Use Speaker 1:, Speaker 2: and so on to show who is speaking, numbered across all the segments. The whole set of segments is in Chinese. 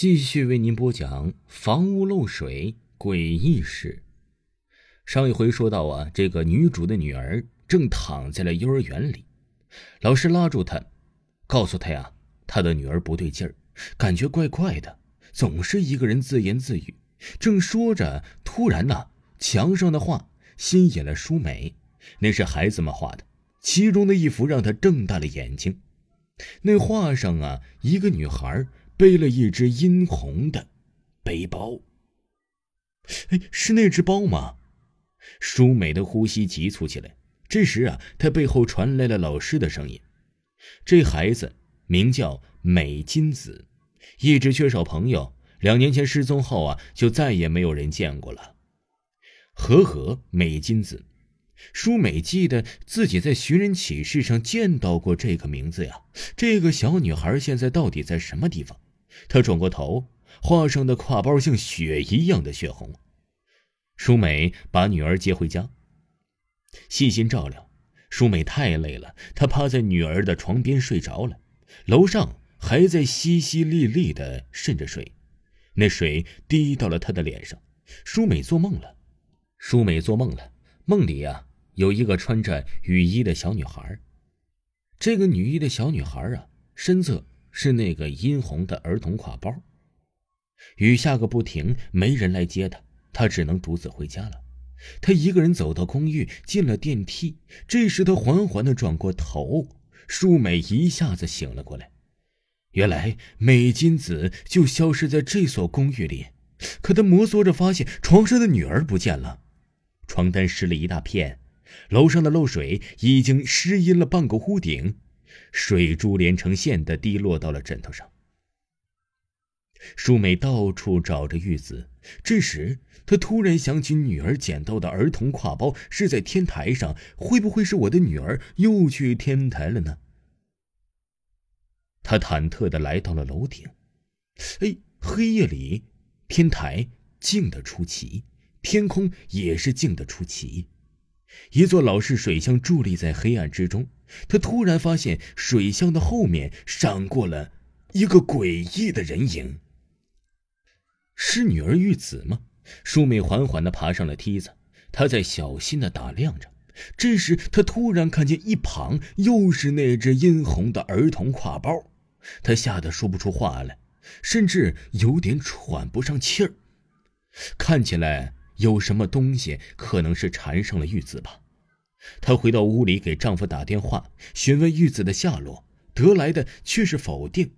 Speaker 1: 继续为您播讲房屋漏水诡异事。上一回说到啊，这个女主的女儿正躺在了幼儿园里，老师拉住她，告诉她呀，她的女儿不对劲儿，感觉怪怪的，总是一个人自言自语。正说着，突然呐，墙上的画吸引了舒美，那是孩子们画的，其中的一幅让她睁大了眼睛。那画上啊，一个女孩背了一只殷红的背包。哎，是那只包吗？舒美的呼吸急促起来。这时啊，她背后传来了老师的声音：“这孩子名叫美金子，一直缺少朋友。两年前失踪后啊，就再也没有人见过了。”和和美金子。舒美记得自己在寻人启事上见到过这个名字呀。这个小女孩现在到底在什么地方？她转过头，画上的挎包像血一样的血红。舒美把女儿接回家，细心照料。舒美太累了，她趴在女儿的床边睡着了。楼上还在淅淅沥沥的渗着水，那水滴到了她的脸上。舒美做梦了，舒美做梦了，梦里呀。有一个穿着雨衣的小女孩，这个女衣的小女孩啊，身侧是那个殷红的儿童挎包。雨下个不停，没人来接她，她只能独自回家了。她一个人走到公寓，进了电梯。这时，她缓缓的转过头，舒美一下子醒了过来。原来美金子就消失在这所公寓里，可他摩挲着发现床上的女儿不见了，床单湿了一大片。楼上的漏水已经湿阴了半个屋顶，水珠连成线的滴落到了枕头上。舒美到处找着玉子，这时她突然想起女儿捡到的儿童挎包是在天台上，会不会是我的女儿又去天台了呢？她忐忑的来到了楼顶，哎，黑夜里，天台静得出奇，天空也是静得出奇。一座老式水箱伫立在黑暗之中，他突然发现水箱的后面闪过了一个诡异的人影。是女儿玉子吗？舒美缓缓地爬上了梯子，她在小心地打量着。这时，她突然看见一旁又是那只殷红的儿童挎包，她吓得说不出话来，甚至有点喘不上气儿，看起来。有什么东西可能是缠上了玉子吧？她回到屋里给丈夫打电话询问玉子的下落，得来的却是否定。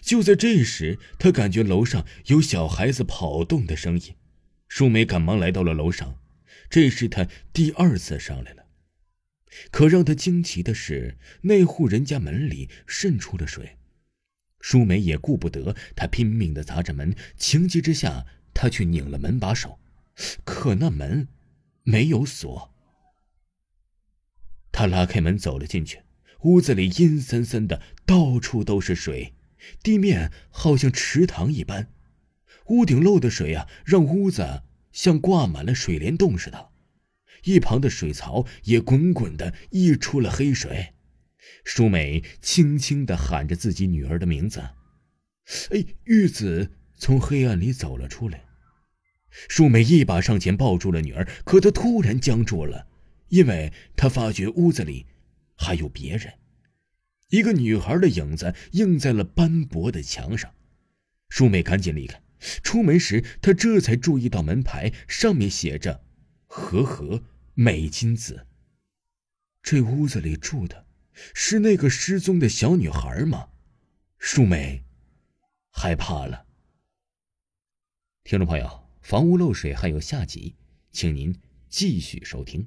Speaker 1: 就在这时，她感觉楼上有小孩子跑动的声音。舒美赶忙来到了楼上，这是她第二次上来了。可让她惊奇的是，那户人家门里渗出了水。舒美也顾不得，她拼命的砸着门，情急之下，她去拧了门把手。可那门没有锁。他拉开门走了进去，屋子里阴森森的，到处都是水，地面好像池塘一般，屋顶漏的水啊，让屋子像挂满了水帘洞似的，一旁的水槽也滚滚的溢出了黑水。舒美轻轻的喊着自己女儿的名字，哎，玉子从黑暗里走了出来。树美一把上前抱住了女儿，可她突然僵住了，因为她发觉屋子里还有别人，一个女孩的影子映在了斑驳的墙上。树美赶紧离开，出门时她这才注意到门牌上面写着“和和美金子”。这屋子里住的是那个失踪的小女孩吗？树美害怕了。听众朋友。房屋漏水还有下集，请您继续收听。